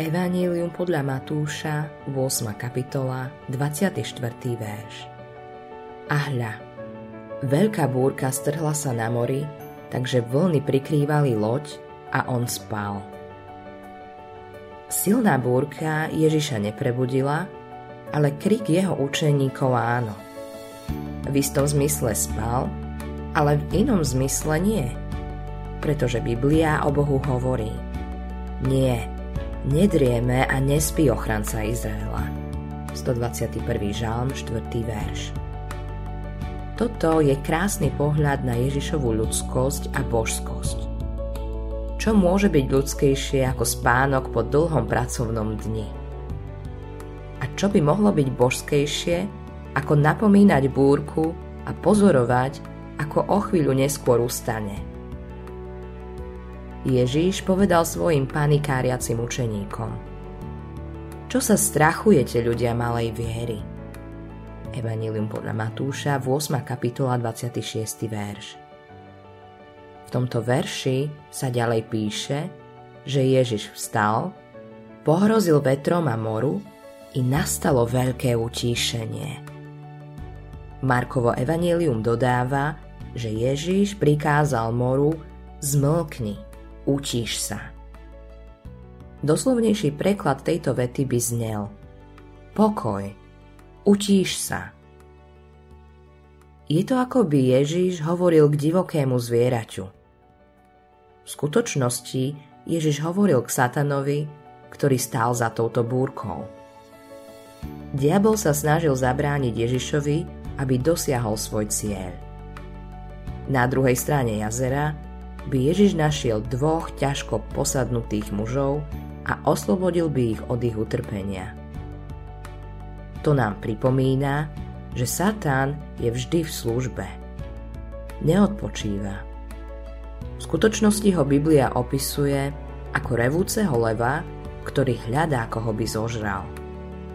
Evanílium podľa Matúša, 8. kapitola, 24. verš. A hľa, veľká búrka strhla sa na mori, takže vlny prikrývali loď a on spal. Silná búrka Ježiša neprebudila, ale krik jeho učeníkov áno. V istom zmysle spal, ale v inom zmysle nie, pretože Biblia o Bohu hovorí. Nie, Nedrieme a nespí ochranca Izraela. 121. žalm, 4. verš. Toto je krásny pohľad na Ježišovú ľudskosť a božskosť. Čo môže byť ľudskejšie ako spánok po dlhom pracovnom dni? A čo by mohlo byť božskejšie ako napomínať búrku a pozorovať, ako o chvíľu neskôr ustane? Ježíš povedal svojim panikáriacim učeníkom. Čo sa strachujete ľudia malej viery? Evangelium podľa Matúša, 8. kapitola, 26. verš. V tomto verši sa ďalej píše, že Ježiš vstal, pohrozil vetrom a moru i nastalo veľké utíšenie. Markovo evanílium dodáva, že Ježiš prikázal moru zmlkni Učíš sa. Doslovnejší preklad tejto vety by znel Pokoj, učíš sa. Je to ako by Ježiš hovoril k divokému zvieraťu. V skutočnosti Ježiš hovoril k satanovi, ktorý stál za touto búrkou. Diabol sa snažil zabrániť Ježišovi, aby dosiahol svoj cieľ. Na druhej strane jazera by Ježiš našiel dvoch ťažko posadnutých mužov a oslobodil by ich od ich utrpenia. To nám pripomína, že Satan je vždy v službe. Neodpočíva. V skutočnosti ho Biblia opisuje ako revúceho leva, ktorý hľadá, koho by zožral.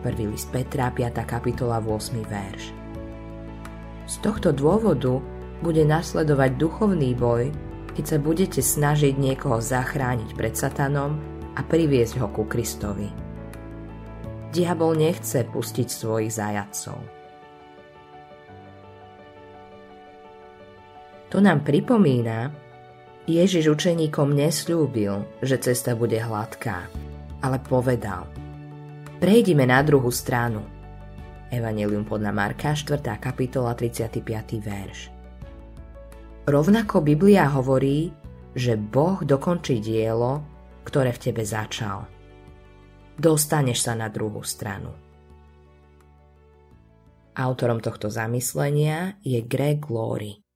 1. list Petra, 5. kapitola, 8. verš. Z tohto dôvodu bude nasledovať duchovný boj keď sa budete snažiť niekoho zachrániť pred satanom a priviesť ho ku Kristovi. Diabol nechce pustiť svojich zajacov. To nám pripomína, Ježiš učeníkom nesľúbil, že cesta bude hladká, ale povedal Prejdime na druhú stranu. Evangelium podľa Marka, 4. kapitola, 35. verš. Rovnako Biblia hovorí, že Boh dokončí dielo, ktoré v tebe začal. Dostaneš sa na druhú stranu. Autorom tohto zamyslenia je Greg Laurie.